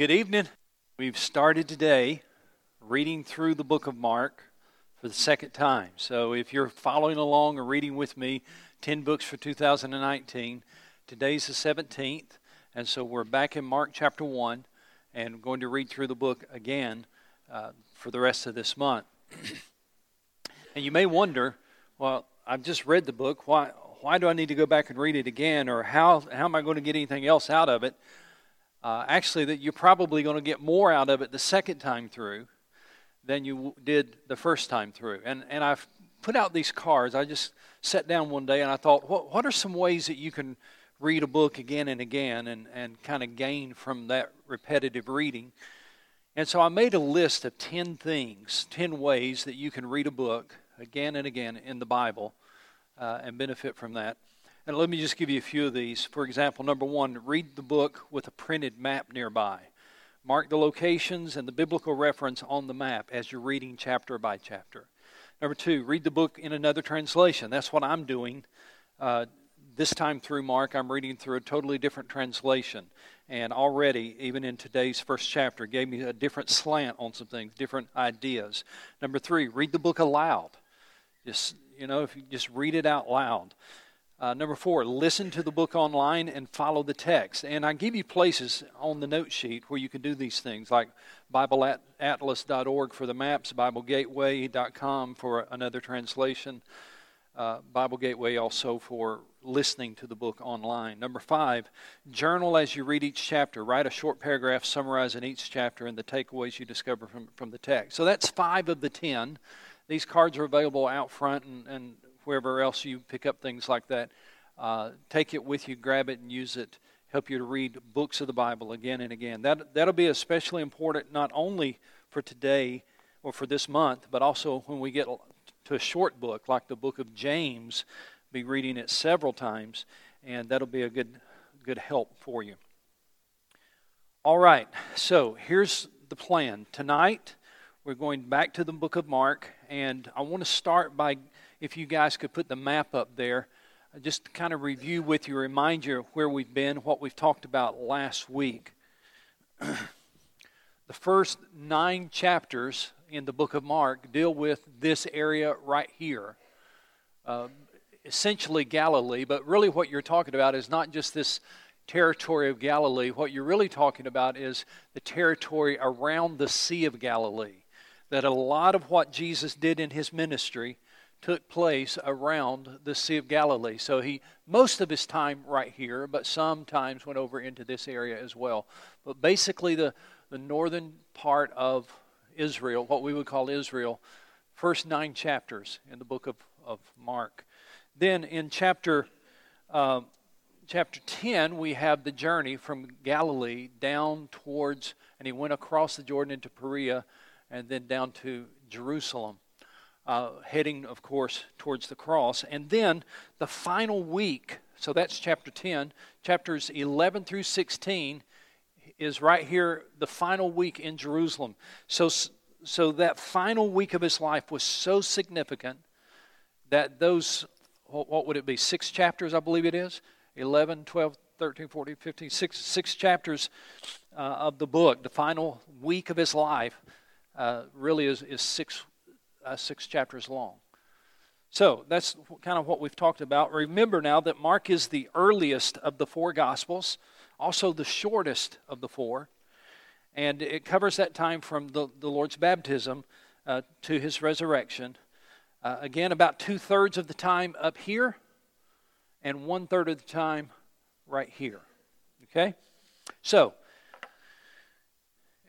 Good evening. We've started today reading through the book of Mark for the second time. So if you're following along or reading with me, 10 books for 2019, today's the 17th. And so we're back in Mark chapter 1 and going to read through the book again uh, for the rest of this month. and you may wonder, well, I've just read the book. Why, why do I need to go back and read it again? Or how, how am I going to get anything else out of it? Uh, actually that you're probably going to get more out of it the second time through than you did the first time through. And, and I've put out these cards. I just sat down one day and I thought, what, what are some ways that you can read a book again and again and, and kind of gain from that repetitive reading? And so I made a list of 10 things, 10 ways that you can read a book again and again in the Bible uh, and benefit from that. And let me just give you a few of these. For example, number one, read the book with a printed map nearby. Mark the locations and the biblical reference on the map as you're reading chapter by chapter. Number two, read the book in another translation. That's what I'm doing. Uh, this time through Mark, I'm reading through a totally different translation. And already, even in today's first chapter, gave me a different slant on some things, different ideas. Number three, read the book aloud. Just, you know, if you just read it out loud. Uh, number four, listen to the book online and follow the text. And I give you places on the note sheet where you can do these things, like BibleAtlas.org for the maps, BibleGateway.com for another translation, uh, Bible Gateway also for listening to the book online. Number five, journal as you read each chapter. Write a short paragraph summarizing each chapter and the takeaways you discover from, from the text. So that's five of the ten. These cards are available out front and, and wherever else you pick up things like that. Uh, take it with you, grab it, and use it. Help you to read books of the Bible again and again. That, that'll be especially important not only for today or for this month, but also when we get to a short book like the book of James, be reading it several times, and that'll be a good, good help for you. All right, so here's the plan. Tonight, we're going back to the book of Mark, and I want to start by if you guys could put the map up there, uh, just to kind of review with you, remind you where we've been, what we've talked about last week. the first nine chapters in the book of Mark deal with this area right here. Uh, essentially Galilee, but really what you're talking about is not just this territory of Galilee. What you're really talking about is the territory around the Sea of Galilee. That a lot of what Jesus did in his ministry took place around the Sea of Galilee. So he, most of his time right here, but sometimes went over into this area as well. But basically, the, the northern part of Israel, what we would call Israel, first nine chapters in the book of, of Mark. Then in chapter, uh, chapter 10, we have the journey from Galilee down towards, and he went across the Jordan into Perea and then down to Jerusalem uh, heading, of course, towards the cross. And then the final week, so that's chapter 10, chapters 11 through 16 is right here, the final week in Jerusalem. So, so that final week of his life was so significant that those, what would it be, six chapters, I believe it is? 11, 12, 13, 14, 15, six, six chapters uh, of the book, the final week of his life, uh, really is, is six uh, six chapters long. So that's kind of what we've talked about. Remember now that Mark is the earliest of the four Gospels, also the shortest of the four, and it covers that time from the, the Lord's baptism uh, to his resurrection. Uh, again, about two thirds of the time up here, and one third of the time right here. Okay? So,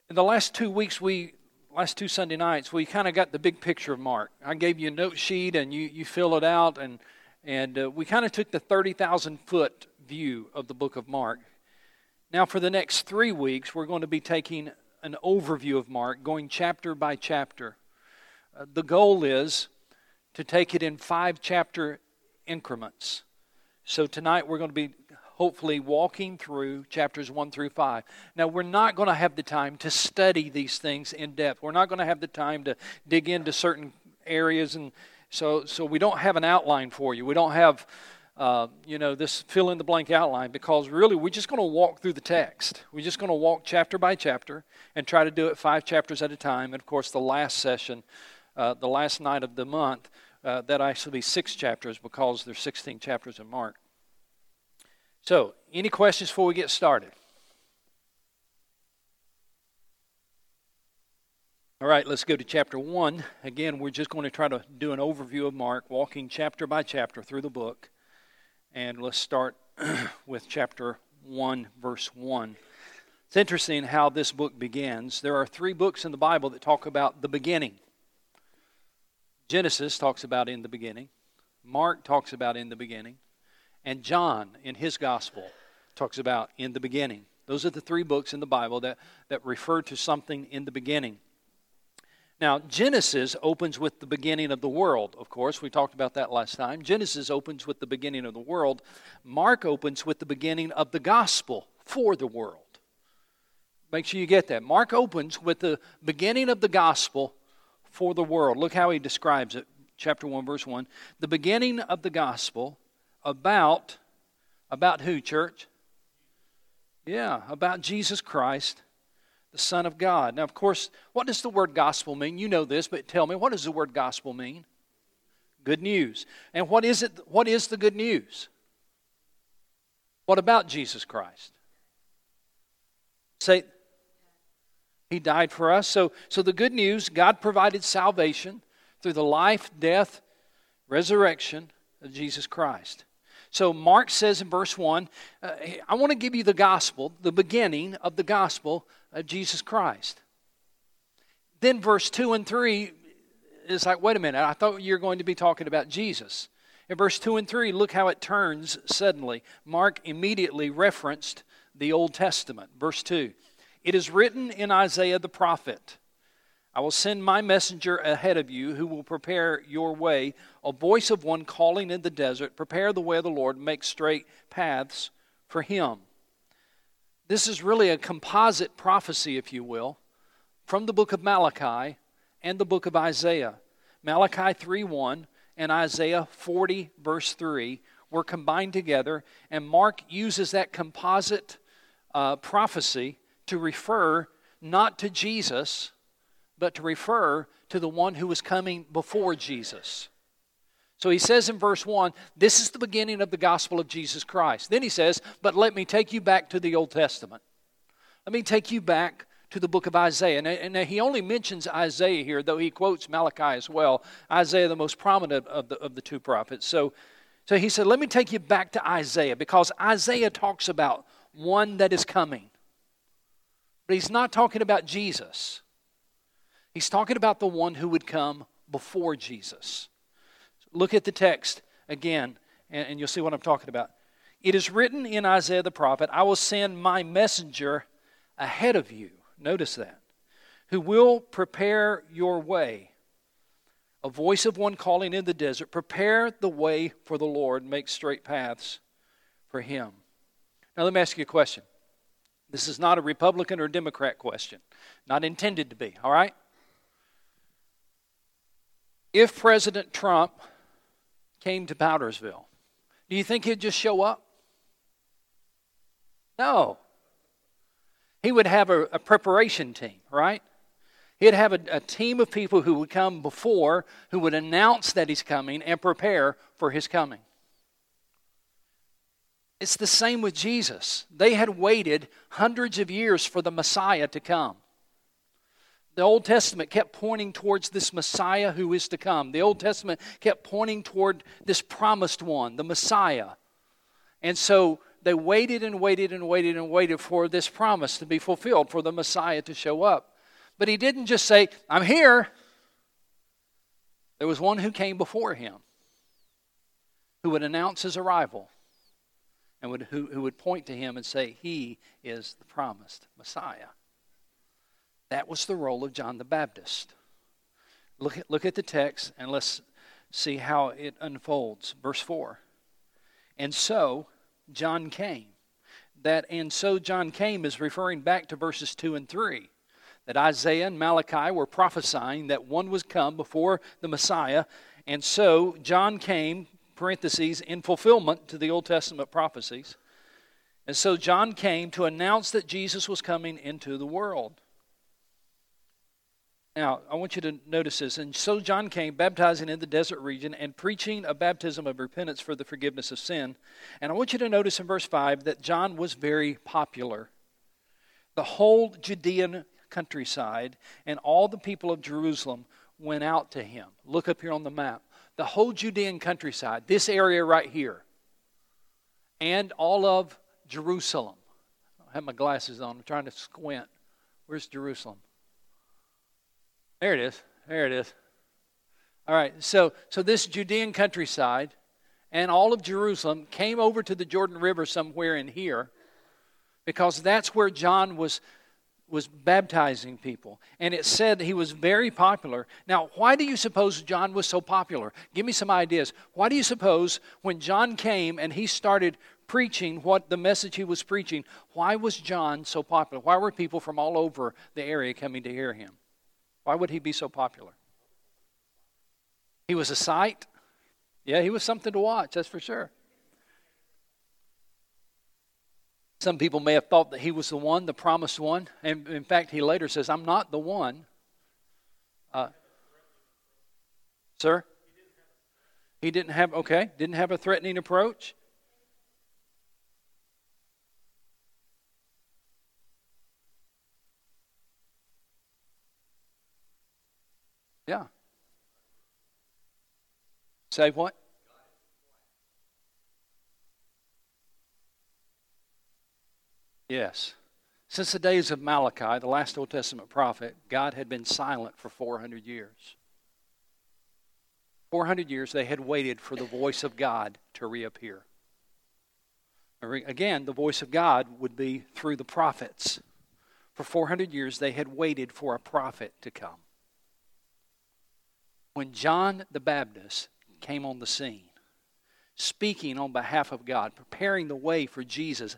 in the last two weeks, we last two Sunday nights, we kind of got the big picture of Mark. I gave you a note sheet and you, you fill it out, and, and uh, we kind of took the 30,000 foot view of the book of Mark. Now, for the next three weeks, we're going to be taking an overview of Mark, going chapter by chapter. Uh, the goal is to take it in five chapter increments. So tonight we're going to be hopefully walking through chapters 1 through 5. Now, we're not going to have the time to study these things in depth. We're not going to have the time to dig into certain areas, and so, so we don't have an outline for you. We don't have uh, you know, this fill in the blank outline because really we're just going to walk through the text. We're just going to walk chapter by chapter and try to do it five chapters at a time. And of course, the last session, uh, the last night of the month, uh, that actually be six chapters because there's 16 chapters in Mark. So, any questions before we get started? All right, let's go to chapter 1. Again, we're just going to try to do an overview of Mark, walking chapter by chapter through the book. And let's start with chapter 1, verse 1. It's interesting how this book begins. There are three books in the Bible that talk about the beginning. Genesis talks about in the beginning, Mark talks about in the beginning, and John in his gospel talks about in the beginning. Those are the three books in the Bible that, that refer to something in the beginning. Now, Genesis opens with the beginning of the world, of course. We talked about that last time. Genesis opens with the beginning of the world. Mark opens with the beginning of the gospel for the world. Make sure you get that. Mark opens with the beginning of the gospel for the world. Look how he describes it. Chapter 1, verse 1. The beginning of the gospel about, about who, church? Yeah, about Jesus Christ the Son of God. Now, of course, what does the word gospel mean? You know this, but tell me, what does the word gospel mean? Good news. And what is it? What is the good news? What about Jesus Christ? Say, He died for us. So, so the good news God provided salvation through the life, death, resurrection of Jesus Christ. So Mark says in verse 1, uh, I want to give you the gospel, the beginning of the gospel of Jesus Christ. Then verse 2 and 3 is like, wait a minute, I thought you were going to be talking about Jesus. In verse 2 and 3, look how it turns suddenly. Mark immediately referenced the Old Testament. Verse 2 It is written in Isaiah the prophet, I will send my messenger ahead of you who will prepare your way, a voice of one calling in the desert, prepare the way of the Lord, make straight paths for him. This is really a composite prophecy, if you will, from the book of Malachi and the book of Isaiah. Malachi 3:1 and Isaiah 40 verse 3 were combined together, and Mark uses that composite uh, prophecy to refer not to Jesus but to refer to the one who was coming before Jesus. So he says in verse 1, this is the beginning of the gospel of Jesus Christ. Then he says, but let me take you back to the Old Testament. Let me take you back to the book of Isaiah. And, he only mentions Isaiah here, though he quotes Malachi as well. Isaiah, the most prominent of the, of the two prophets. So, so he said, let me take you back to Isaiah because Isaiah talks about one that is coming. But he's not talking about Jesus. He's talking about the one who would come before Jesus. Look at the text again, and, you'll see what I'm talking about. It is written in Isaiah the prophet, I will send my messenger ahead of you. Notice that. Who will prepare your way. A voice of one calling in the desert, prepare the way for the Lord, make straight paths for him. Now, let me ask you a question. This is not a Republican or Democrat question, not intended to be, all right? If President Trump came to Powdersville, do you think he'd just show up? No. He would have a, a preparation team, right? He'd have a, a, team of people who would come before, who would announce that he's coming and prepare for his coming. It's the same with Jesus. They had waited hundreds of years for the Messiah to come. The Old Testament kept pointing towards this Messiah who is to come. The Old Testament kept pointing toward this promised one, the Messiah. And so they waited and waited and waited and waited for this promise to be fulfilled, for the Messiah to show up. But he didn't just say, I'm here. There was one who came before him who would announce his arrival and would, who, who would point to him and say, He is the promised Messiah. That was the role of John the Baptist. Look at, look at the text and let's see how it unfolds. Verse 4. And so John came. That and so John came is referring back to verses 2 and 3. That Isaiah and Malachi were prophesying that one was come before the Messiah. And so John came parentheses, in fulfillment to the Old Testament prophecies. And so John came to announce that Jesus was coming into the world. Now, I want you to notice this. And so John came, baptizing in the desert region and preaching a baptism of repentance for the forgiveness of sin. And I want you to notice in verse 5 that John was very popular. The whole Judean countryside and all the people of Jerusalem went out to him. Look up here on the map. The whole Judean countryside, this area right here, and all of Jerusalem. I have my glasses on. I'm trying to squint. Where's Jerusalem? There it is. There it is. All right. So, so this Judean countryside and all of Jerusalem came over to the Jordan River somewhere in here because that's where John was was baptizing people. And it said he was very popular. Now, why do you suppose John was so popular? Give me some ideas. Why do you suppose when John came and he started preaching what the message he was preaching, why was John so popular? Why were people from all over the area coming to hear him? Why would he be so popular? He was a sight. Yeah, he was something to watch, that's for sure. Some people may have thought that he was the one, the promised one. And in fact, he later says, I'm not the one. Uh, sir? He didn't have, okay, didn't have a threatening approach. Yeah. Say what? Yes. Since the days of Malachi, the last Old Testament prophet, God had been silent for 400 years. 400 years they had waited for the voice of God to reappear. Again, the voice of God would be through the prophets. For 400 years they had waited for a prophet to come when John the Baptist came on the scene, speaking on behalf of God, preparing the way for Jesus,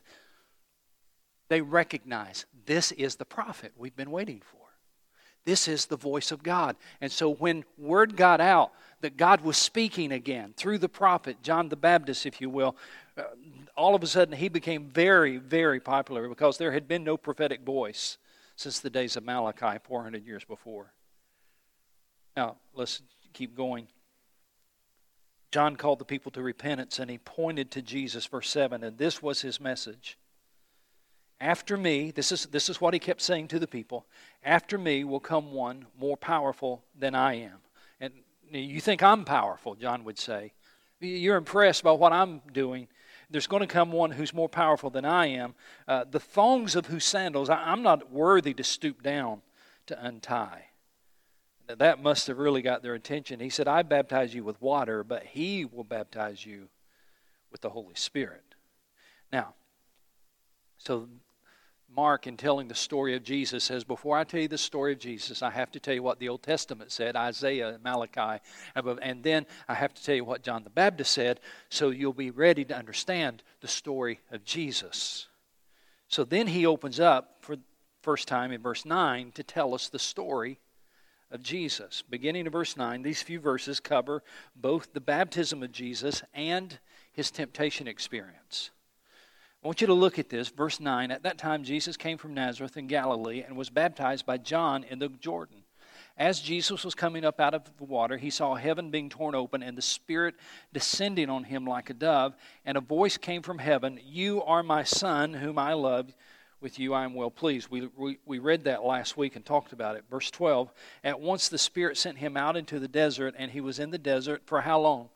they recognized this is the prophet we've been waiting for. This is the voice of God. And so when word got out that God was speaking again through the prophet, John the Baptist, if you will, uh, all of a sudden he became very, very popular because there had been no prophetic voice since the days of Malachi 400 years before. Now, let's keep going. John called the people to repentance and he pointed to Jesus, verse 7, and this was his message. After me, this is, this is what he kept saying to the people after me will come one more powerful than I am. And you think I'm powerful, John would say. You're impressed by what I'm doing. There's going to come one who's more powerful than I am. Uh, the thongs of whose sandals I, I'm not worthy to stoop down to untie that must have really got their attention. He said, I baptize you with water, but he will baptize you with the Holy Spirit. Now, so Mark, in telling the story of Jesus, says, Before I tell you the story of Jesus, I have to tell you what the Old Testament said, Isaiah, Malachi, and then I have to tell you what John the Baptist said, so you'll be ready to understand the story of Jesus. So then he opens up for the first time in verse 9 to tell us the story of Jesus. Beginning of verse 9, these few verses cover both the baptism of Jesus and his temptation experience. I want you to look at this. Verse 9 At that time, Jesus came from Nazareth in Galilee and was baptized by John in the Jordan. As Jesus was coming up out of the water, he saw heaven being torn open and the Spirit descending on him like a dove, and a voice came from heaven You are my Son, whom I love with you I am well pleased. We, we, we read that last week and talked about it. Verse 12 At once the Spirit sent him out into the desert, and he was in the desert for how long?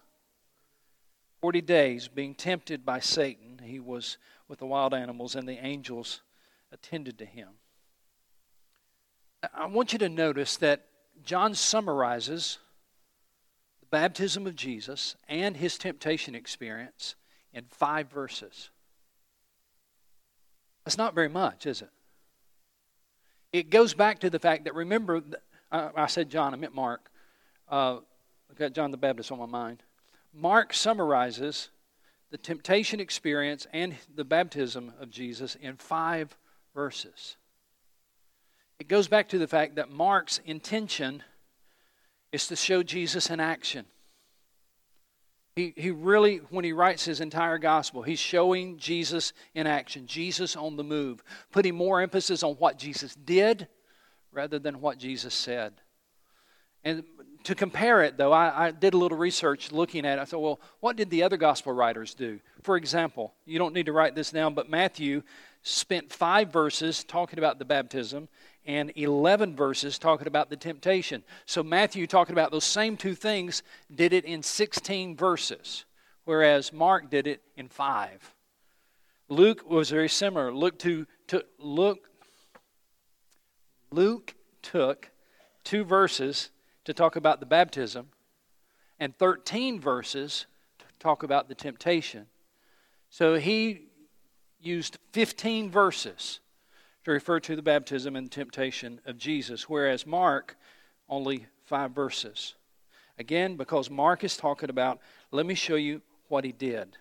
Forty days, being tempted by Satan. He was with the wild animals, and the angels attended to him. I want you to notice that John summarizes the baptism of Jesus and his temptation experience in five verses. That's not very much, is it? It goes back to the fact that remember, I said John, I meant Mark. Uh, I've got John the Baptist on my mind. Mark summarizes the temptation experience and the baptism of Jesus in five verses. It goes back to the fact that Mark's intention is to show Jesus in action. He, he really, when he writes his entire gospel, he's showing Jesus in action, Jesus on the move, putting more emphasis on what Jesus did rather than what Jesus said. And to compare it, though, I, I, did a little research looking at it. I thought, well, what did the other gospel writers do? For example, you don't need to write this down, but Matthew spent five verses talking about the baptism and 11 verses talking about the temptation. So Matthew, talking about those same two things, did it in 16 verses, whereas Mark did it in five. Luke was very similar. Luke, to, to, Luke, Luke took two verses to talk about the baptism and 13 verses to talk about the temptation. So he used 15 verses to refer to the baptism and temptation of Jesus, whereas Mark only five verses. Again, because Mark is talking about, let me show you what he did.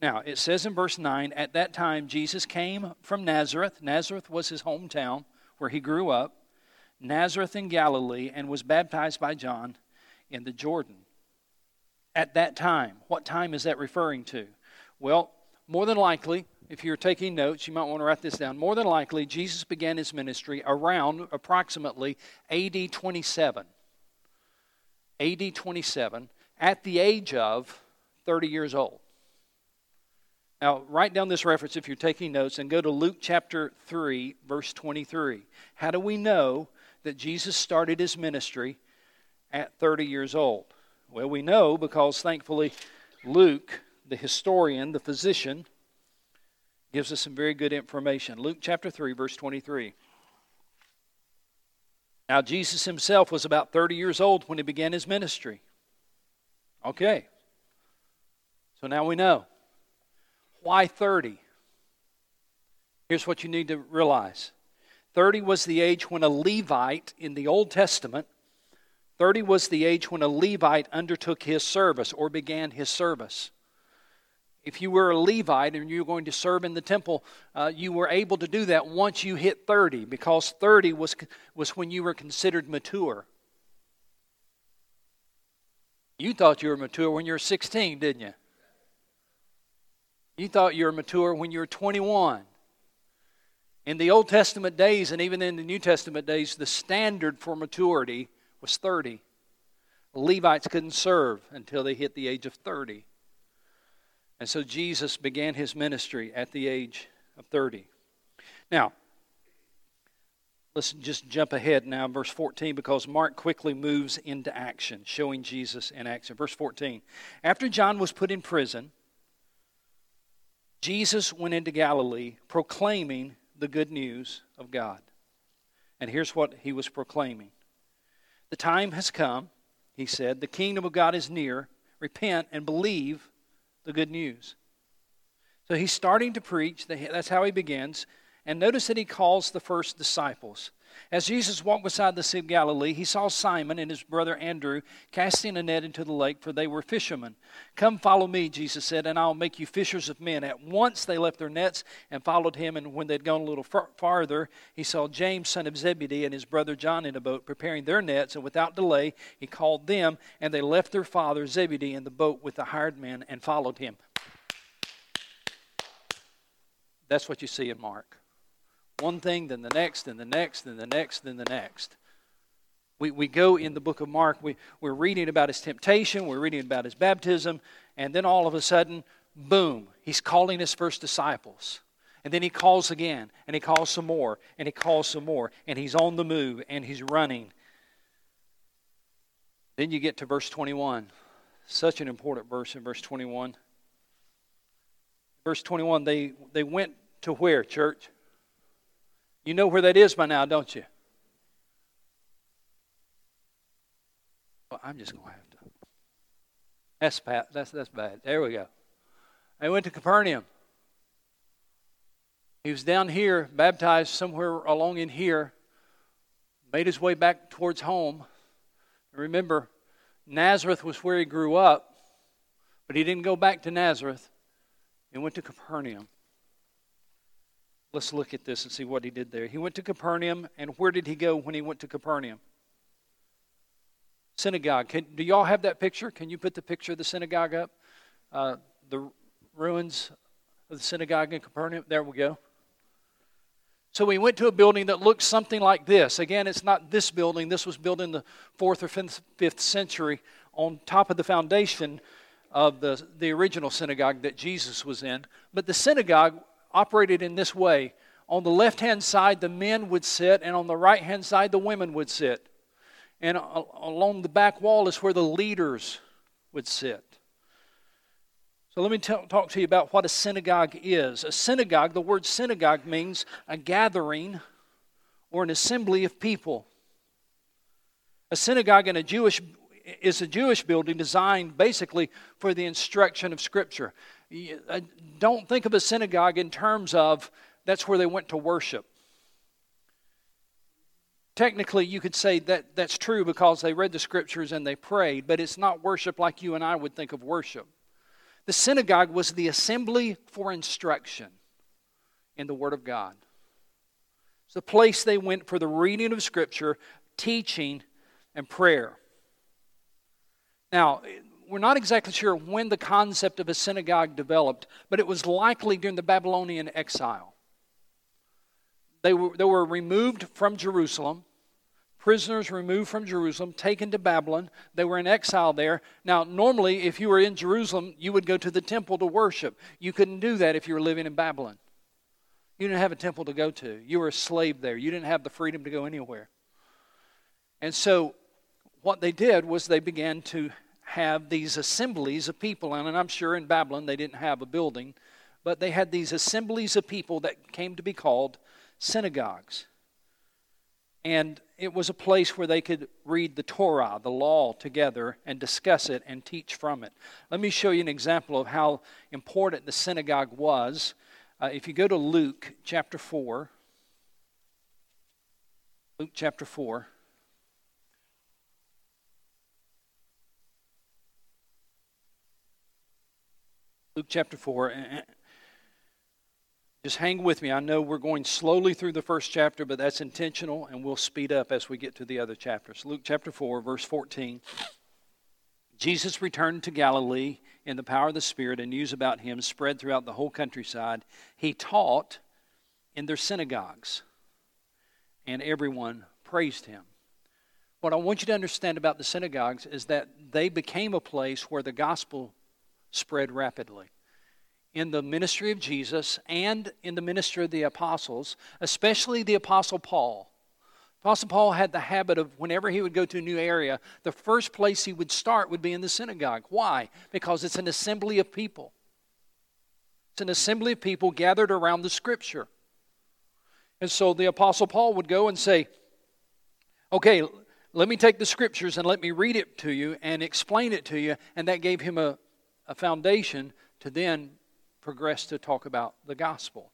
Now, it says in verse 9, at that time Jesus came from Nazareth. Nazareth was his hometown where he grew up, Nazareth in Galilee, and was baptized by John in the Jordan. At that time, what time is that referring to? Well, more than likely, if you're taking notes, you might want to write this down. More than likely, Jesus began his ministry around approximately AD 27. AD 27, at the age of 30 years old. Now, write down this reference if you're taking notes and go to Luke chapter 3, verse 23. How do we know that Jesus started his ministry at 30 years old? Well, we know because thankfully Luke, the historian, the physician, gives us some very good information. Luke chapter 3, verse 23. Now, Jesus himself was about 30 years old when he began his ministry. Okay. So now we know. Why 30? Here's what you need to realize 30 was the age when a Levite in the Old Testament, 30 was the age when a Levite undertook his service or began his service if you were a Levite and you were going to serve in the temple, uh, you were able to do that once you hit 30 because 30 was, was when you were considered mature. You thought you were mature when you were 16, didn't you? You thought you were mature when you were 21. In the Old Testament days and even in the New Testament days, the standard for maturity was 30. Levites couldn't serve until they hit the age of 30. And so Jesus began his ministry at the age of 30. Now, let's just jump ahead now, verse 14, because Mark quickly moves into action, showing Jesus in action. Verse 14 After John was put in prison, Jesus went into Galilee proclaiming the good news of God. And here's what he was proclaiming The time has come, he said, the kingdom of God is near. Repent and believe the good news. So he's starting to preach. That's how he begins. And notice that he calls the first disciples. As Jesus walked beside the Sea of Galilee, he saw Simon and his brother Andrew casting a net into the lake, for they were fishermen. Come follow me, Jesus said, and I'll make you fishers of men. At once they left their nets and followed him, and when they'd gone a little far- farther, he saw James, son of Zebedee, and his brother John in a boat preparing their nets, and without delay he called them, and they left their father Zebedee in the boat with the hired men and followed him. That's what you see in Mark one thing, then the next, then the next, then the next, then the next. We, we go in the book of Mark, we, we're reading about his temptation, we're reading about his baptism, and then all of a sudden, boom, he's calling his first disciples. And then he calls again, and he calls some more, and he calls some more, and he's on the move, and he's running. Then you get to verse 21. Such an important verse in verse 21. Verse 21, they, they went to where, church? You know where that is by now, don't you? Well, I'm just going to have to. That's bad. That's, that's bad. There we go. They went to Capernaum. He was down here, baptized somewhere along in here, made his way back towards home. Remember, Nazareth was where he grew up, but he didn't go back to Nazareth. He went to Capernaum. Let's look at this and see what he did there. He went to Capernaum, and where did he go when he went to Capernaum? synagogue. Can, do y'all have that picture? Can you put the picture of the synagogue up? Uh, the ruins of the synagogue in Capernaum. There we go. So we went to a building that looked something like this. Again, it's not this building. This was built in the fourth or fifth century on top of the foundation of the, the original synagogue that Jesus was in. But the synagogue operated in this way. On the left hand side, the men would sit, and on the right hand side, the women would sit. And along the back wall is where the leaders would sit. So let me t- talk to you about what a synagogue is. A synagogue, the word synagogue means a gathering or an assembly of people. A synagogue in a Jewish is a Jewish building designed basically for the instruction of Scripture. Don't think of a synagogue in terms of that's where they went to worship. Technically, you could say that that's true because they read the Scriptures and they prayed, but it's not worship like you and I would think of worship. The synagogue was the assembly for instruction in the Word of God. It's the place they went for the reading of Scripture, teaching, and prayer. Now, we're not exactly sure when the concept of a synagogue developed, but it was likely during the Babylonian exile. They were, they were removed from Jerusalem prisoners removed from Jerusalem, taken to Babylon. They were in exile there. Now, normally, if you were in Jerusalem, you would go to the temple to worship. You couldn't do that if you were living in Babylon. You didn't have a temple to go to. You were a slave there. You didn't have the freedom to go anywhere. And so, what they did was they began to have these assemblies of people. And I'm sure in Babylon they didn't have a building, but they had these assemblies of people that came to be called synagogues. And it was a place where they could read the Torah, the law, together and discuss it and teach from it. Let me show you an example of how important the synagogue was. Uh, if you go to Luke chapter 4, Luke chapter 4. Luke chapter 4. Just hang with me. I know we're going slowly through the first chapter, but that's intentional, and we'll speed up as we get to the other chapters. Luke chapter 4, verse 14. Jesus returned to Galilee in the power of the Spirit, and news about him spread throughout the whole countryside. He taught in their synagogues, and everyone praised him. What I want you to understand about the synagogues is that they became a place where the gospel spread rapidly in the ministry of Jesus and in the ministry of the apostles, especially the apostle Paul. Apostle Paul had the habit of whenever he would go to a new area, the first place he would start would be in the synagogue. Why? Because it's an assembly of people. It's an assembly of people gathered around the scripture. And so the apostle Paul would go and say, "Okay, let me take the scriptures and let me read it to you and explain it to you." And that gave him a, a foundation to then progress to talk about the gospel.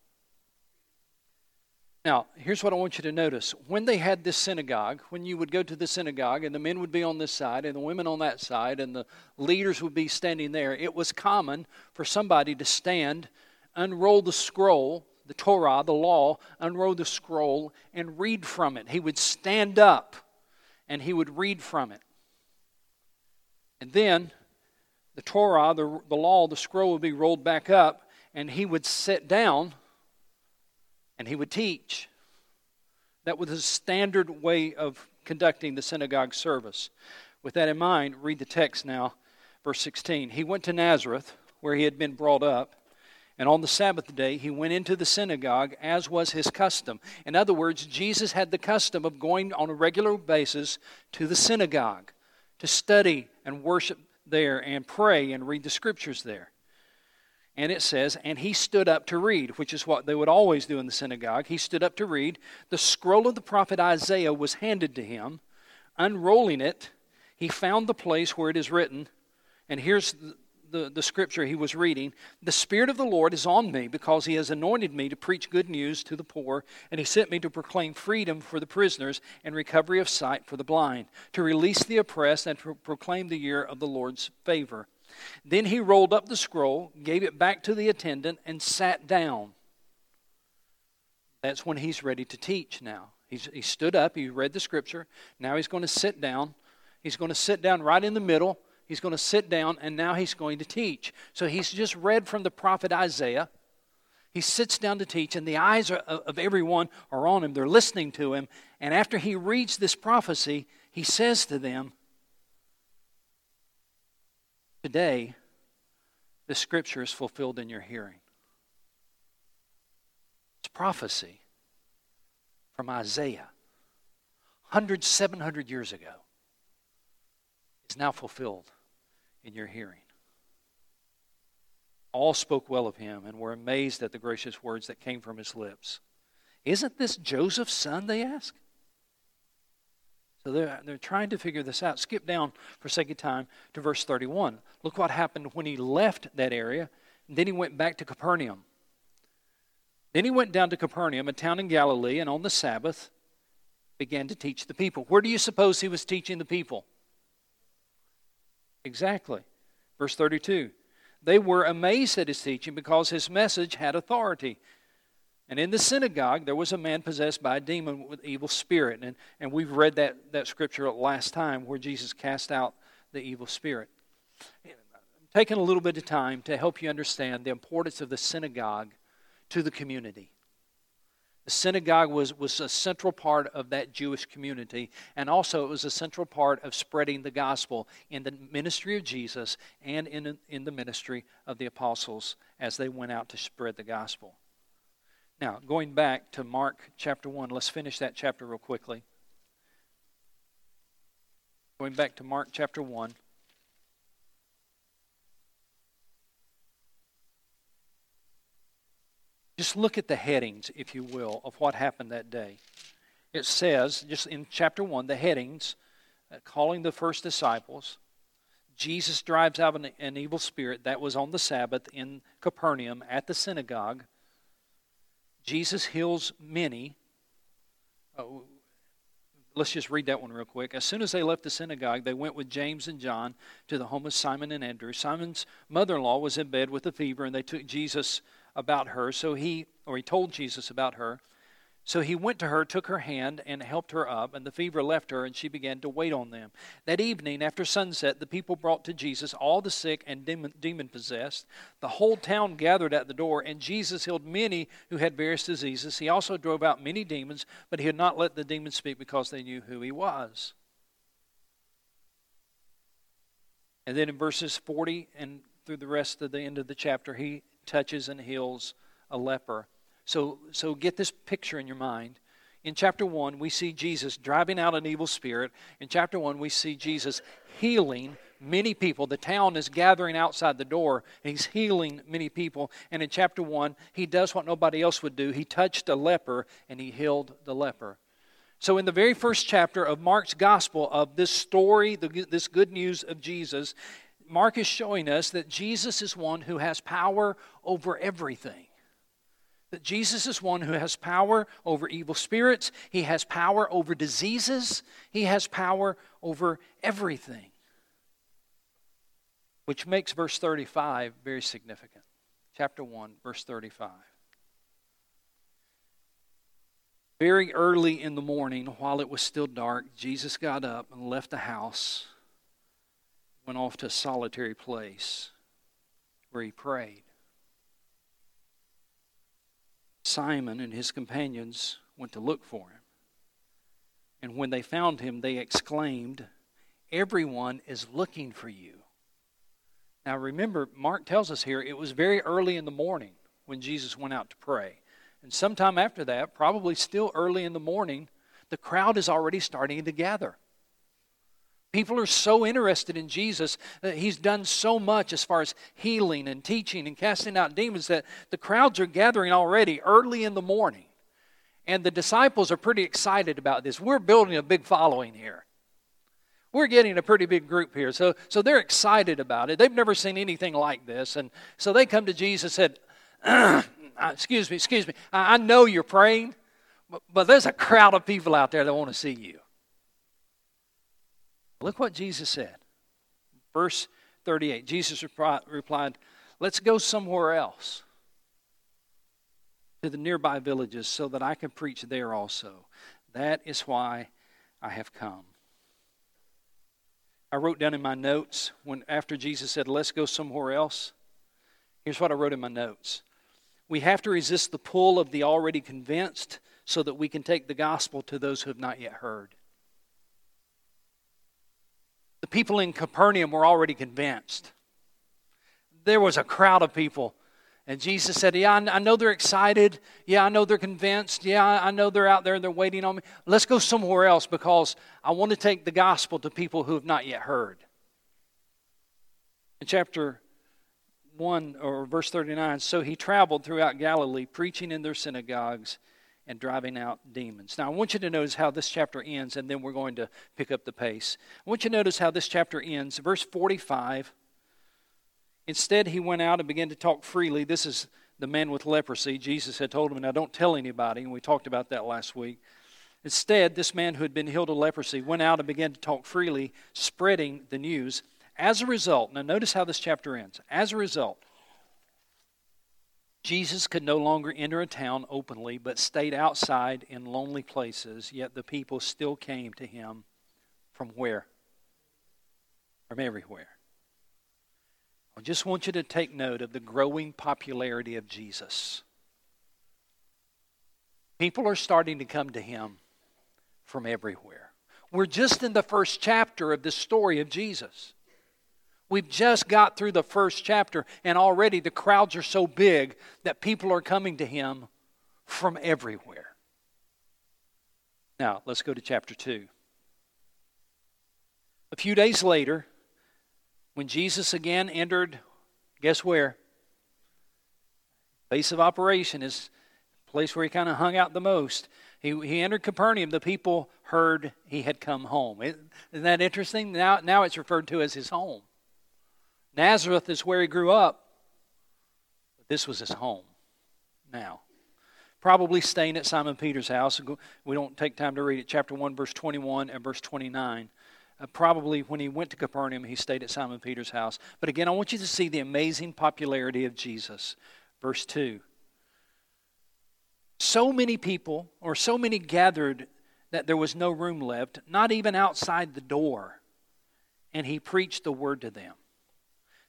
Now, here's what I want you to notice. When they had this synagogue, when you would go to the synagogue and the men would be on this side and the women on that side and the leaders would be standing there, it was common for somebody to stand, unroll the scroll, the Torah, the law, unroll the scroll, and read from it. He would stand up and he would read from it. And then the Torah, the, the law, the scroll would be rolled back up, and he would sit down and he would teach. That was a standard way of conducting the synagogue service. With that in mind, read the text now, verse 16. He went to Nazareth, where he had been brought up, and on the Sabbath day he went into the synagogue, as was his custom. In other words, Jesus had the custom of going on a regular basis to the synagogue to study and worship there and pray and read the scriptures there. And it says, and he stood up to read, which is what they would always do in the synagogue. He stood up to read. The scroll of the prophet Isaiah was handed to him. Unrolling it, he found the place where it is written, and here's the, the scripture he was reading The Spirit of the Lord is on me because he has anointed me to preach good news to the poor, and he sent me to proclaim freedom for the prisoners and recovery of sight for the blind, to release the oppressed, and to proclaim the year of the Lord's favor. Then he rolled up the scroll, gave it back to the attendant, and sat down. That's when he's ready to teach now. He's, he stood up, he read the scripture. Now he's going to sit down He's going to sit down right in the middle. He's going to sit down, and now he's going to teach. So he's just read from the prophet Isaiah. He sits down to teach, and the eyes of everyone are on him. They're listening to him. And after he reads this prophecy, he says to them, Today, the scripture is fulfilled in your hearing. It's prophecy from Isaiah, 100, 700 years ago, is now fulfilled in your hearing. All spoke well of him and were amazed at the gracious words that came from his lips. Isn't this Joseph's son? They ask. So they're, they're trying to figure this out. Skip down for sake of time to verse 31. Look what happened when he left that area. And then he went back to Capernaum. Then he went down to Capernaum, a town in Galilee, and on the Sabbath began to teach the people. Where do you suppose he was teaching the people? Exactly. Verse 32. They were amazed at his teaching because his message had authority. And in the synagogue, there was a man possessed by a demon with evil spirit. And, and we've read that, that scripture last time where Jesus cast out the evil spirit. I'm taking a little bit of time to help you understand the importance of the synagogue to the community. The synagogue was, was a central part of that Jewish community, and also it was a central part of spreading the gospel in the ministry of Jesus and in, in the ministry of the apostles as they went out to spread the gospel. Now, going back to Mark chapter 1, let's finish that chapter real quickly. Going back to Mark chapter 1. Just look at the headings, if you will, of what happened that day. It says, just in chapter 1, the headings, uh, calling the first disciples. Jesus drives out an, an evil spirit that was on the Sabbath in Capernaum at the synagogue. Jesus heals many. Oh, let's just read that one real quick. As soon as they left the synagogue, they went with James and John to the home of Simon and Andrew. Simon's mother in law was in bed with a fever, and they took Jesus about her. So he, or he told Jesus about her. So he went to her, took her hand, and helped her up, and the fever left her, and she began to wait on them. That evening, after sunset, the people brought to Jesus all the sick and demon possessed. The whole town gathered at the door, and Jesus healed many who had various diseases. He also drove out many demons, but he had not let the demons speak because they knew who he was. And then in verses 40 and through the rest of the end of the chapter, he touches and heals a leper. So, so get this picture in your mind. In chapter 1, we see Jesus driving out an evil spirit. In chapter 1, we see Jesus healing many people. The town is gathering outside the door, and he's healing many people. And in chapter 1, he does what nobody else would do. He touched a leper, and he healed the leper. So, in the very first chapter of Mark's gospel of this story, this good news of Jesus, Mark is showing us that Jesus is one who has power over everything. That Jesus is one who has power over evil spirits, he has power over diseases, he has power over everything. Which makes verse 35 very significant. Chapter 1, verse 35. Very early in the morning, while it was still dark, Jesus got up and left the house, went off to a solitary place where he prayed. Simon and his companions went to look for him. And when they found him, they exclaimed, Everyone is looking for you. Now remember, Mark tells us here it was very early in the morning when Jesus went out to pray. And sometime after that, probably still early in the morning, the crowd is already starting to gather. People are so interested in Jesus that he's done so much as far as healing and teaching and casting out demons that the crowds are gathering already early in the morning. And the disciples are pretty excited about this. We're building a big following here. We're getting a pretty big group here. So, so they're excited about it. They've never seen anything like this. And so they come to Jesus and said, uh, Excuse me, excuse me. I, I know you're praying, but, but there's a crowd of people out there that want to see you. Look what Jesus said. Verse 38 Jesus replied, Let's go somewhere else to the nearby villages so that I can preach there also. That is why I have come. I wrote down in my notes when after Jesus said, Let's go somewhere else. Here's what I wrote in my notes. We have to resist the pull of the already convinced so that we can take the gospel to those who have not yet heard. The people in Capernaum were already convinced. There was a crowd of people and Jesus said, Yeah, I know they're excited. Yeah, I know they're convinced. Yeah, I know they're out there and they're waiting on me. Let's go somewhere else because I want to take the gospel to people who have not yet heard. In chapter 1 or verse 39, so he traveled throughout Galilee, preaching in their synagogues and driving out demons. Now, I want you to notice how this chapter ends, and then we're going to pick up the pace. I want you to notice how this chapter ends. Verse 45 Instead, he went out and began to talk freely. This is the man with leprosy. Jesus had told him, Now don't tell anybody, and we talked about that last week. Instead, this man who had been healed of leprosy went out and began to talk freely, spreading the news. As a result, now notice how this chapter ends. As a result, Jesus could no longer enter a town openly, but stayed outside in lonely places, yet the people still came to him from where? From everywhere. I just want you to take note of the growing popularity of Jesus. People are starting to come to him from everywhere. We're just in the first chapter of the story of Jesus. We've just got through the first chapter, and already the crowds are so big that people are coming to him from everywhere. Now, let's go to chapter 2. A few days later, when Jesus again entered, guess where? Base of operation is place where he kind of hung out the most. He, he entered Capernaum. The people heard he had come home. Isn't that interesting? Now, now it's referred to as his home. Nazareth is where he grew up. This was his home now. Probably staying at Simon Peter's house. We don't take time to read it. Chapter 1, verse 21 and verse 29. Uh, probably when he went to Capernaum, he stayed at Simon Peter's house. But again, I want you to see the amazing popularity of Jesus. Verse 2. So many people, or so many gathered, that there was no room left, not even outside the door. And he preached the word to them.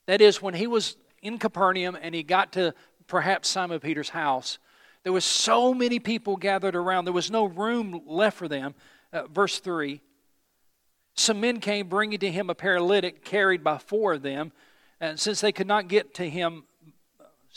That is, when he was in Capernaum and he got to perhaps Simon Peter's house, there was so many people gathered around. There was no room left for them. Uh, verse 3 some men came bringing to him a paralytic carried by four of them. And since they could not get to him,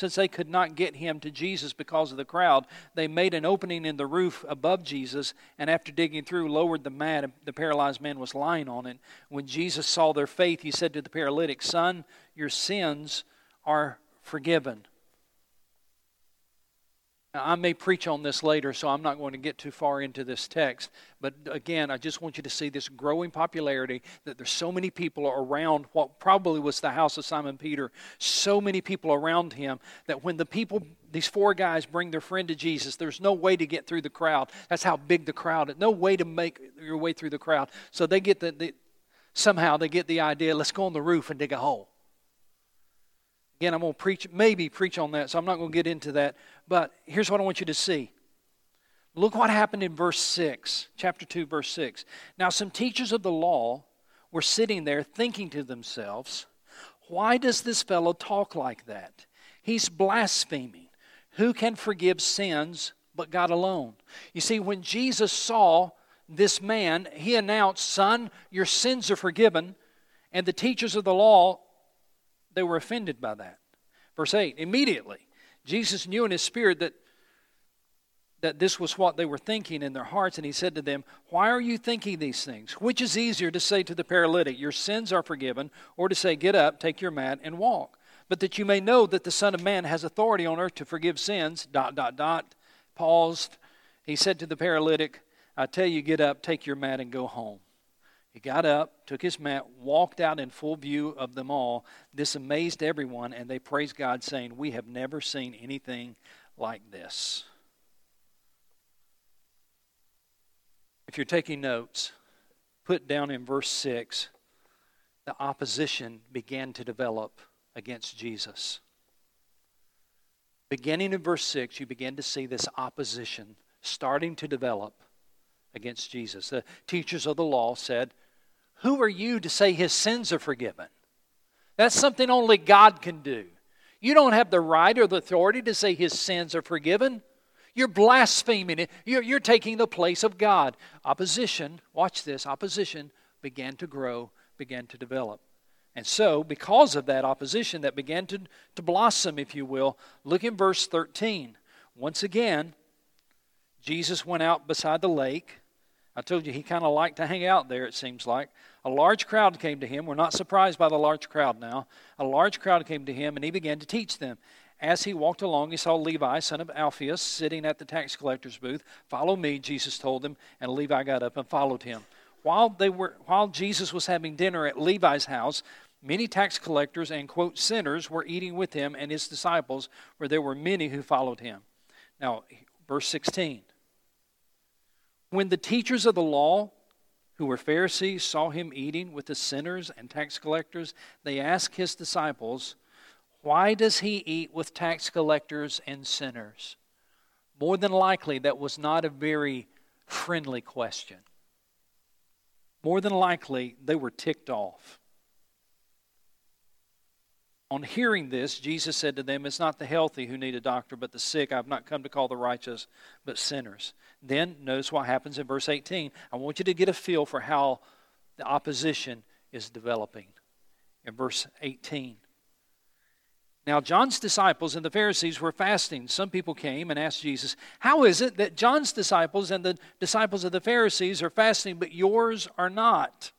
since they could not get him to Jesus because of the crowd, they made an opening in the roof above Jesus, and after digging through, lowered the mat. The paralyzed man was lying on it. When Jesus saw their faith, he said to the paralytic, Son, your sins are forgiven. Now, I may preach on this later, so I'm not going to get too far into this text. But again, I just want you to see this growing popularity that there's so many people around what probably was the house of Simon Peter, so many people around him that when the people, these four guys, bring their friend to Jesus, there's no way to get through the crowd. That's how big the crowd is. No way to make your way through the crowd. So they get the, the somehow they get the idea let's go on the roof and dig a hole. Again, I'm going to preach, maybe preach on that, so I'm not going to get into that. But here's what I want you to see. Look what happened in verse 6, chapter 2, verse 6. Now, some teachers of the law were sitting there thinking to themselves, Why does this fellow talk like that? He's blaspheming. Who can forgive sins but God alone? You see, when Jesus saw this man, he announced, Son, your sins are forgiven. And the teachers of the law they were offended by that. Verse 8 Immediately, Jesus knew in his spirit that, that this was what they were thinking in their hearts, and he said to them, Why are you thinking these things? Which is easier to say to the paralytic, Your sins are forgiven, or to say, Get up, take your mat, and walk? But that you may know that the Son of Man has authority on earth to forgive sins, dot, dot, dot, paused. He said to the paralytic, I tell you, get up, take your mat, and go home. He got up, took his mat, walked out in full view of them all. This amazed everyone, and they praised God, saying, We have never seen anything like this. If you're taking notes, put down in verse 6 the opposition began to develop against Jesus. Beginning in verse 6, you begin to see this opposition starting to develop against Jesus. The teachers of the law said, who are you to say his sins are forgiven? That's something only God can do. You don't have the right or the authority to say his sins are forgiven. You're blaspheming it. You're, you're taking the place of God. Opposition, watch this, opposition began to grow, began to develop. And so, because of that opposition that began to, to blossom, if you will, look in verse 13. Once again, Jesus went out beside the lake. I told you he kind of liked to hang out there, it seems like. A large crowd came to him. We're not surprised by the large crowd now. A large crowd came to him, and he began to teach them. As he walked along, he saw Levi, son of Alphaeus, sitting at the tax collector's booth. Follow me, Jesus told him, and Levi got up and followed him. While, they were, while Jesus was having dinner at Levi's house, many tax collectors and, quote, sinners were eating with him and his disciples, where there were many who followed him. Now, verse 16. When the teachers of the law, who were Pharisees, saw him eating with the sinners and tax collectors, they asked his disciples, why does he eat with tax collectors and sinners? More than likely, that was not a very friendly question. More than likely, they were ticked off. On hearing this, Jesus said to them, It's not the healthy who need a doctor, but the sick. I have not come to call the righteous, but sinners. Then, notice what happens in verse 18. I want you to get a feel for how the opposition is developing. In verse 18, now, John's disciples and the Pharisees were fasting. Some people came and asked Jesus, How is it that John's disciples and the disciples of the Pharisees are fasting, but yours are not?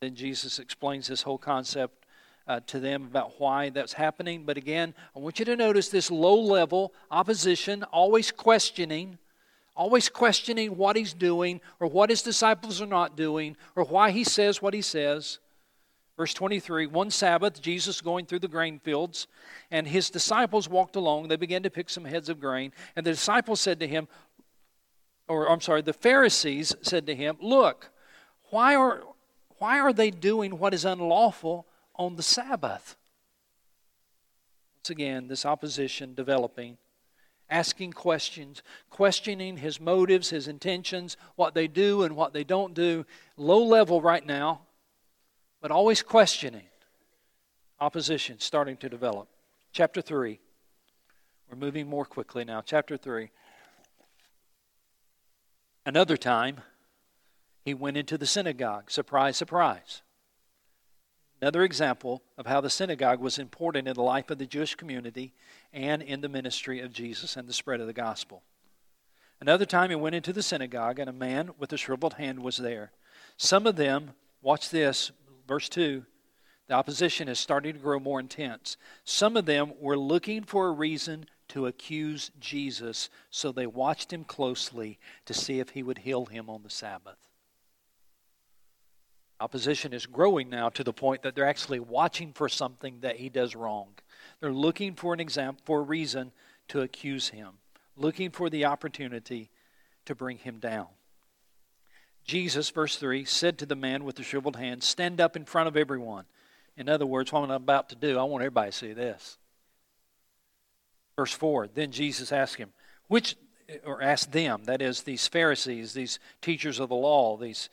Then Jesus explains this whole concept uh, to them about why that's happening. But again, I want you to notice this low level opposition, always questioning, always questioning what he's doing or what his disciples are not doing or why he says what he says. Verse 23 One Sabbath, Jesus going through the grain fields, and his disciples walked along. They began to pick some heads of grain. And the disciples said to him, or I'm sorry, the Pharisees said to him, Look, why are, why are they doing what is unlawful on the Sabbath? Once again, this opposition developing, asking questions, questioning his motives, his intentions, what they do and what they don't do. Low level right now but always questioning. Opposition starting to develop. Chapter 3. We're moving more quickly now. Chapter 3. Another time, he went into the synagogue. Surprise, surprise. Another example of how the synagogue was important in the life of the Jewish community and in the ministry of Jesus and the spread of the gospel. Another time he went into the synagogue, and a man with a shriveled hand was there. Some of them, watch this, Verse 2 the opposition is starting to grow more intense. Some of them were looking for a reason to accuse Jesus, so they watched him closely to see if he would heal him on the Sabbath. Opposition is growing now to the point that they're actually watching for something that he does wrong. They're looking for an example, for a reason to accuse him, looking for the opportunity to bring him down. Jesus, verse 3, said to the man with the shriveled hand, Stand up in front of everyone. In other words, what I'm about to do, I want everybody to see this. Verse 4, then Jesus asked him, which, or asked them, that is, these Pharisees, these teachers of the law, these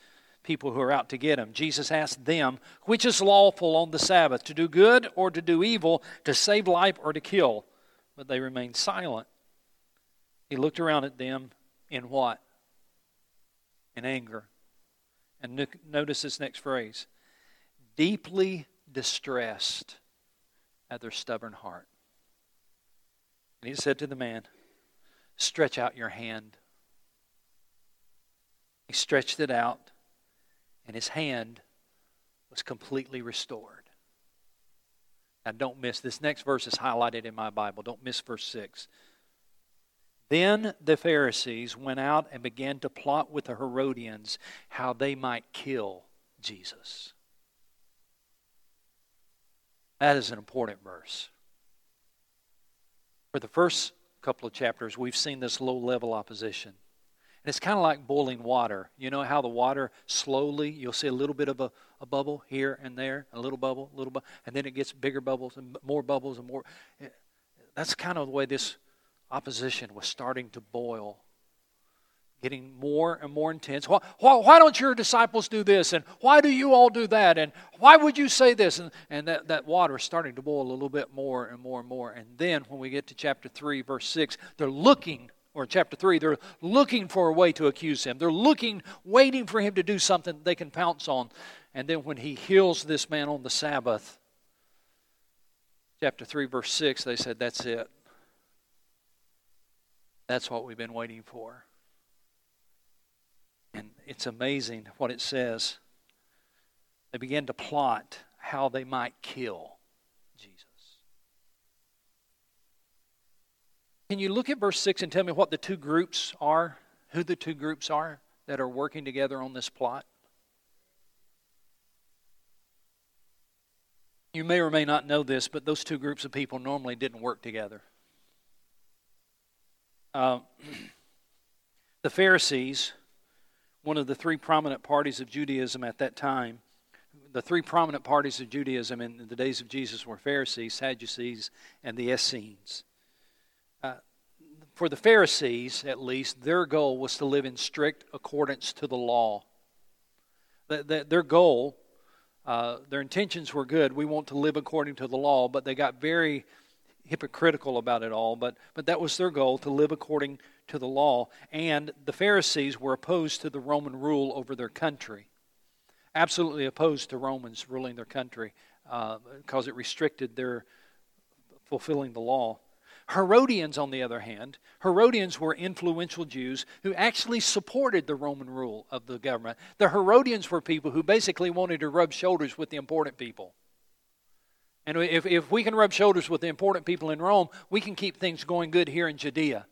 people who are out to get him. Jesus asked them, which is lawful on the Sabbath, to do good or to do evil, to save life or to kill? But they remained silent. He looked around at them in what? and anger. And notice this next phrase deeply distressed at their stubborn heart. And he said to the man, Stretch out your hand. He stretched it out, and his hand was completely restored. Now, don't miss this next verse is highlighted in my Bible. Don't miss verse 6. Then the Pharisees went out and began to plot with the Herodians how they might kill Jesus. That is an important verse. For the first couple of chapters, we've seen this low level opposition. And it's kind of like boiling water. You know how the water slowly, you'll see a little bit of a, a bubble here and there, a little bubble, a little bubble, and then it gets bigger bubbles and more bubbles and more. Eh, that's kind of the way this opposition was starting to boil. getting more and more intense. Why, why, why, don't your disciples do this? And why do you all do that? And why would you say this? And, and that, that water is starting to boil a little bit more and more and more. And then when we get to chapter 3, verse 6, they're looking, or chapter 3, they're looking for a way to accuse him. They're looking, waiting for him to do something they can pounce on. And then when he heals this man on the Sabbath, chapter 3, verse 6, they said, That's it. That's what we've been waiting for. And it's amazing what it says. They began to plot how they might kill Jesus. Can you look at verse 6 and tell me what the two groups are? Who the two groups are that are working together on this plot? You may or may not know this, but those two groups of people normally didn't work together. Uh, the Pharisees one of the three prominent parties of Judaism at that time. The three prominent parties of Judaism in the days of Jesus were Pharisees, Sadducees, and the Essenes. For the Pharisees, at least, their goal was to live in strict accordance to the law. The, the, their goal, uh, their intentions were good. We want to live according to the law, but they got very hypocritical about it all. But, but that was their goal to live according to the law, and the Pharisees were opposed to the Roman rule over their country. Absolutely opposed to Romans ruling their country uh, because it restricted their fulfilling the law. Herodians, on the other hand, Herodians were influential Jews who actually supported the Roman rule of the government. The Herodians were people who basically wanted to rub shoulders with the important people. And if, if we can rub shoulders with the important people in Rome, we can keep things going good here in Judea.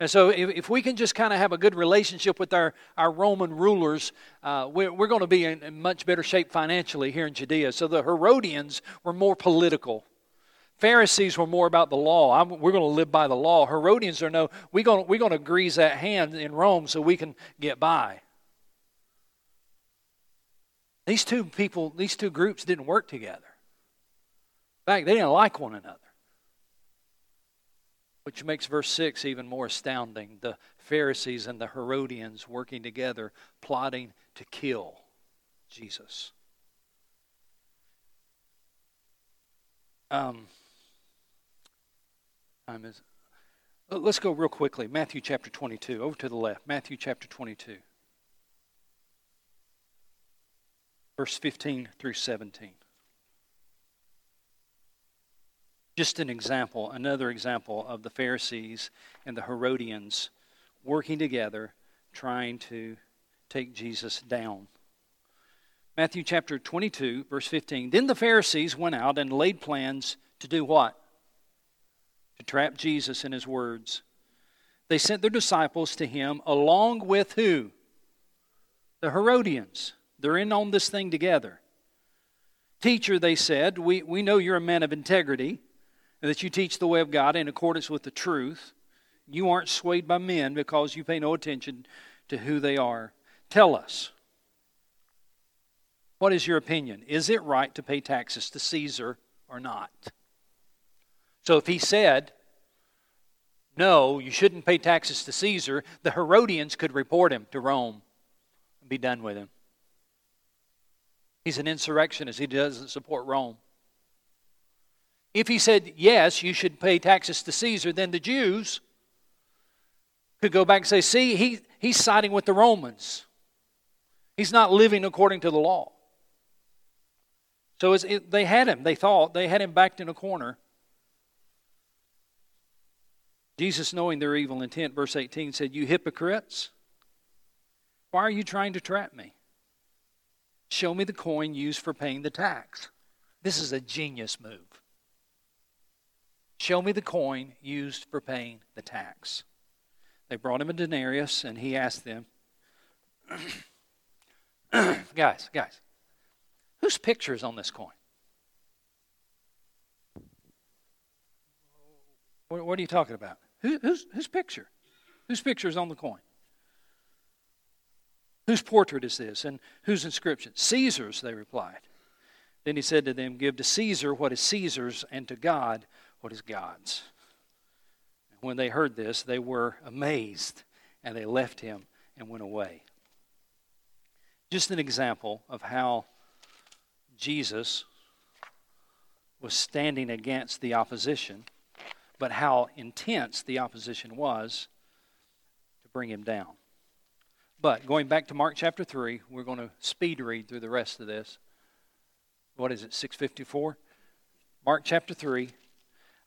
And so, if, if we can just kind of have a good relationship with our, our Roman rulers, uh, we're, we're going to be in, in much better shape financially here in Judea. So, the Herodians were more political. Pharisees were more about the law. I'm, we're going to live by the law. Herodians are no, we're going, we're going to grease that hand in Rome so we can get by. These two people, these two groups didn't work together. In fact, they didn't like one another which makes verse 6 even more astounding. The Pharisees and the Herodians working together, plotting to kill Jesus. Um, time is, uh, let's go real quickly. Matthew chapter 22, over to the left. Matthew chapter 22, verse 15 through 17. Just an example, another example of the Pharisees and the Herodians working together trying to take Jesus down. Matthew chapter 22, verse 15. Then the Pharisees went out and laid plans to do what? To trap Jesus in his words. They sent their disciples to him along with who? The Herodians. They're in on this thing together. Teacher, they said, we, we know you're a man of integrity and that you teach the way of God in accordance with the truth. You aren't swayed by men because you pay no attention to who they are. Tell us, what is your opinion? Is it right to pay taxes to Caesar or not? So if he said, no, you shouldn't pay taxes to Caesar, the Herodians could report him to Rome and be done with him. He's an insurrectionist, he doesn't support Rome. If he said, yes, you should pay taxes to Caesar, then the Jews could go back and say, see, he, he's siding with the Romans. He's not living according to the law. So it, they had him, they thought, they had him backed in a corner. Jesus, knowing their evil intent, verse 18 said, You hypocrites, why are you trying to trap me? Show me the coin used for paying the tax. This is a genius move. Show me the coin used for paying the tax. They brought him a denarius, and he asked them, Guys, guys, whose picture is on this coin? What, what are you talking about? Who, whose, whose picture? Whose picture is on the coin? Whose portrait is this? And whose inscription? Caesar's, they replied. Then he said to them, Give to Caesar what is Caesar's, and to God what is God's. When they heard this, they were amazed and they left him and went away. Just an example of how Jesus was standing against the opposition, but how intense the opposition was to bring him down. But going back to Mark chapter 3, we're going to speed read through the rest of this. What is it, 654? Mark chapter 3.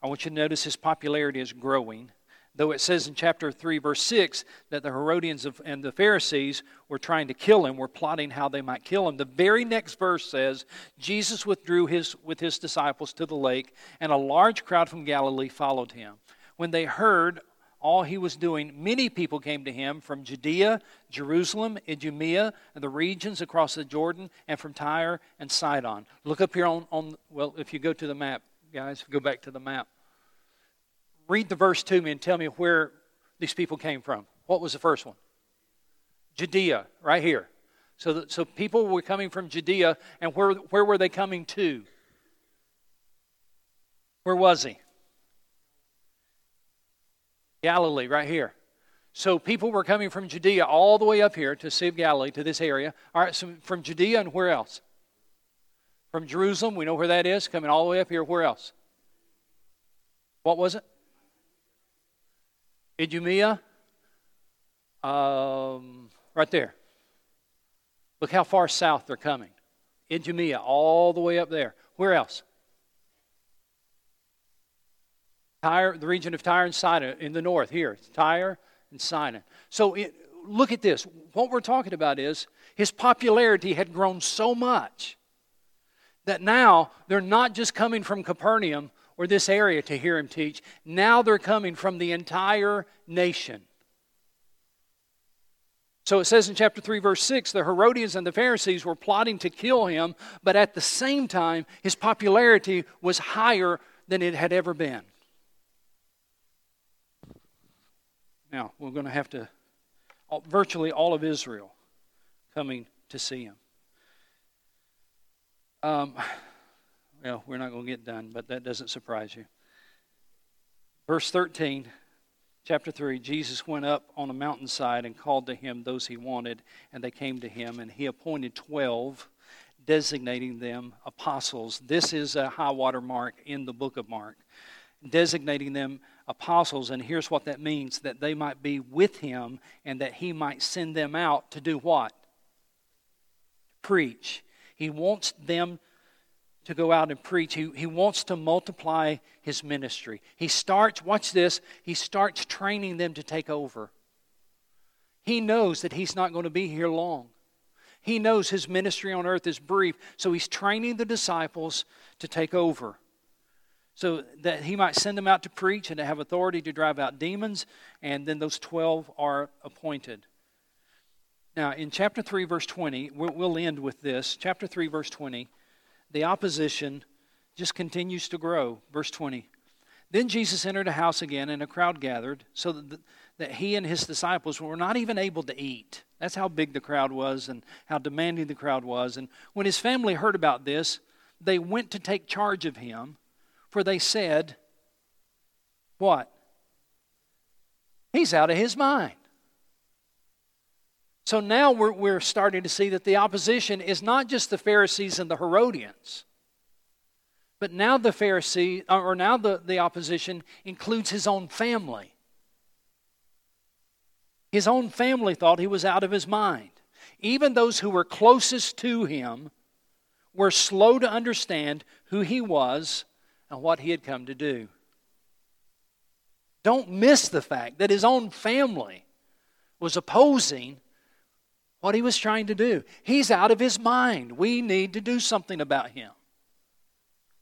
I want you to notice his popularity is growing. Though it says in chapter 3, verse 6, that the Herodians and the Pharisees were trying to kill him, were plotting how they might kill him. The very next verse says, Jesus withdrew his, with his disciples to the lake, and a large crowd from Galilee followed him. When they heard all he was doing, many people came to him from Judea, Jerusalem, Idumea, and the regions across the Jordan, and from Tyre and Sidon. Look up here on, on well, if you go to the map, guys, go back to the map. Read the verse to me and tell me where these people came from. What was the first one? Judea, right here. So, the, so people were coming from Judea, and where, where were they coming to? Where was he? Galilee, right here. So people were coming from Judea all the way up here to Sea of Galilee, to this area. All right, so from Judea and where else? From Jerusalem, we know where that is, coming all the way up here. Where else? What was it? Idumea? Um, right there. Look how far south they're coming. Idumea, all the way up there. Where else? Tyre, the region of Tyre and Sidon in the north, here, Tyre and Sidon. So it, look at this. What we're talking about is his popularity had grown so much that now they're not just coming from Capernaum or this area to hear him teach, now they're coming from the entire nation. So it says in chapter 3, verse 6 the Herodians and the Pharisees were plotting to kill him, but at the same time, his popularity was higher than it had ever been. Now, we're going to have to, virtually all of Israel coming to see him. Um, well, we're not going to get done, but that doesn't surprise you. Verse 13, chapter 3 Jesus went up on a mountainside and called to him those he wanted, and they came to him, and he appointed 12, designating them apostles. This is a high water mark in the book of Mark, designating them apostles, and here's what that means that they might be with him and that he might send them out to do what? Preach. He wants them to go out and preach. He, he wants to multiply his ministry. He starts, watch this, he starts training them to take over. He knows that he's not going to be here long. He knows his ministry on earth is brief, so he's training the disciples to take over so that he might send them out to preach and to have authority to drive out demons, and then those 12 are appointed. Now, in chapter 3, verse 20, we'll end with this. Chapter 3, verse 20, the opposition just continues to grow. Verse 20. Then Jesus entered a house again, and a crowd gathered, so that, the, that he and his disciples were not even able to eat. That's how big the crowd was and how demanding the crowd was. And when his family heard about this, they went to take charge of him for they said, What? He's out of his mind. So now we're, we're starting to see that the opposition is not just the Pharisees and the Herodians, but now the Pharisee, uh, or now the, the opposition includes his own family. His own family thought he was out of his mind. Even those who were closest to him were slow to understand who he was and what he had come to do. Don't miss the fact that his own family was opposing what he was trying to do. He's out of his mind. We need to do something about him.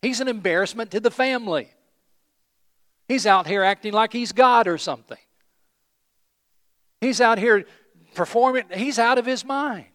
He's an embarrassment to the family. He's out here acting like he's God or something. He's out here performing, he's out of his mind.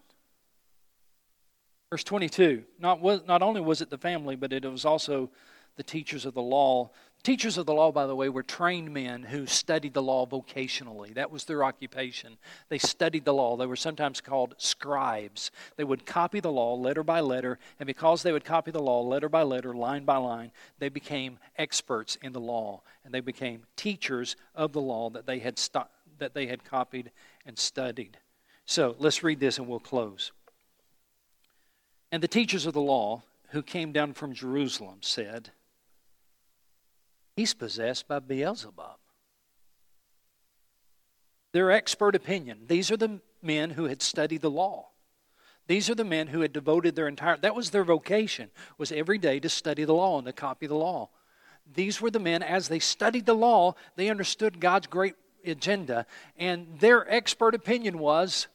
Verse 22 not, not only was it the family, but it was also the teachers of the law. Teachers of the law, by the way, were trained men who studied the law vocationally. That was their occupation. They studied the law. They were sometimes called scribes. They would copy the law letter by letter, and because they would copy the law letter by letter, line by line, they became experts in the law, and they became teachers of the law that they had st- that they had copied and studied. So let's read this and we'll close. And the teachers of the law who came down from Jerusalem said, He's possessed by Beelzebub. Their expert opinion. These are the men who had studied the law. These are the men who had devoted their entire that was their vocation, was every day to study the law and to copy the law. These were the men as they studied the law, they understood God's great agenda, and their expert opinion was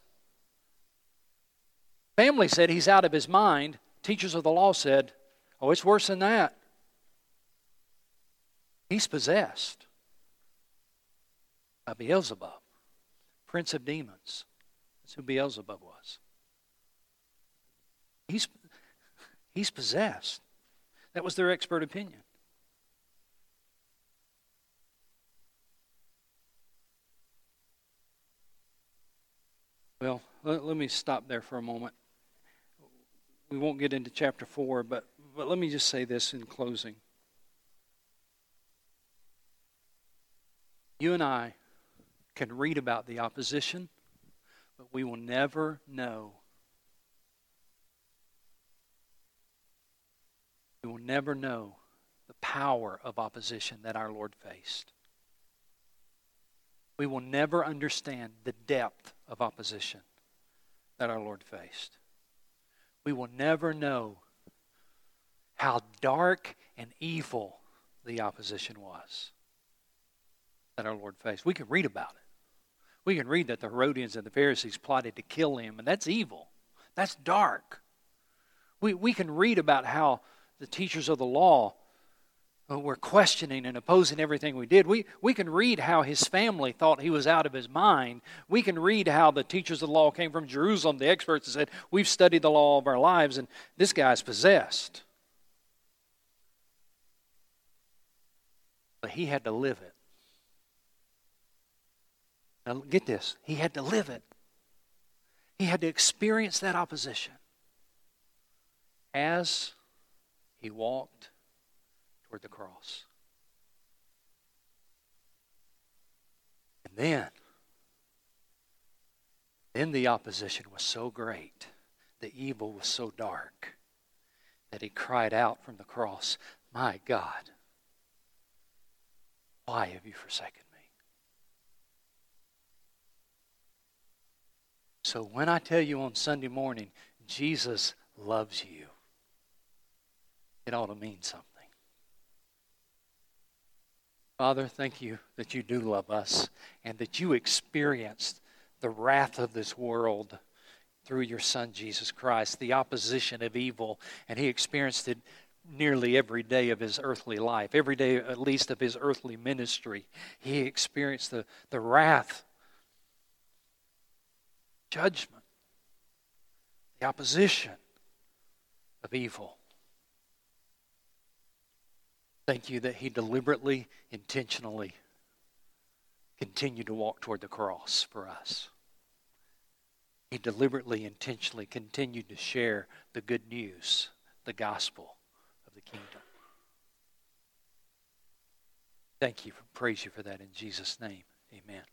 family said he's out of his mind. Teachers of the law said, "Oh, it's worse than that. He's possessed by Beelzebub, prince of demons. That's who Beelzebub was. He's, he's possessed. That was their expert opinion. Well, let, let, me stop there for a moment. We won't get into chapter 4, but, but let me just say this in closing. You and I can read about the opposition, but we will never know. We will never know the power of opposition that our Lord faced. We will never understand the depth of opposition that our Lord faced. We will never know how dark and evil the opposition was that our Lord faced. We can read about it. We can read that the Herodians and the Pharisees plotted to kill him, and that's evil. That's dark. We, we can read about how the teachers of the law uh, were questioning and opposing everything we did. We, we can read how his family thought he was out of his mind. We can read how the teachers of the law came from Jerusalem, the experts, and said, We've studied the law of our lives, and this guy's possessed. But he had to live it. Now, get this. He had to live it. He had to experience that opposition as he walked toward the cross. And then, then the opposition was so great, the evil was so dark, that he cried out from the cross, My God, why have you forsaken me? So when I tell you on Sunday morning, Jesus loves you, it ought to mean something. Father, thank you that you do love us and that you experienced the wrath of this world through your Son, Jesus Christ, the opposition of evil, and he experienced it nearly every day of his earthly life, every day at least of his earthly ministry. He experienced the, the wrath judgment, the opposition of evil. Thank you that he deliberately, intentionally continued to walk toward the cross for us. He deliberately, intentionally continued to share the good news, the gospel of the kingdom. Thank you. Praise you for that in Jesus' name. Amen.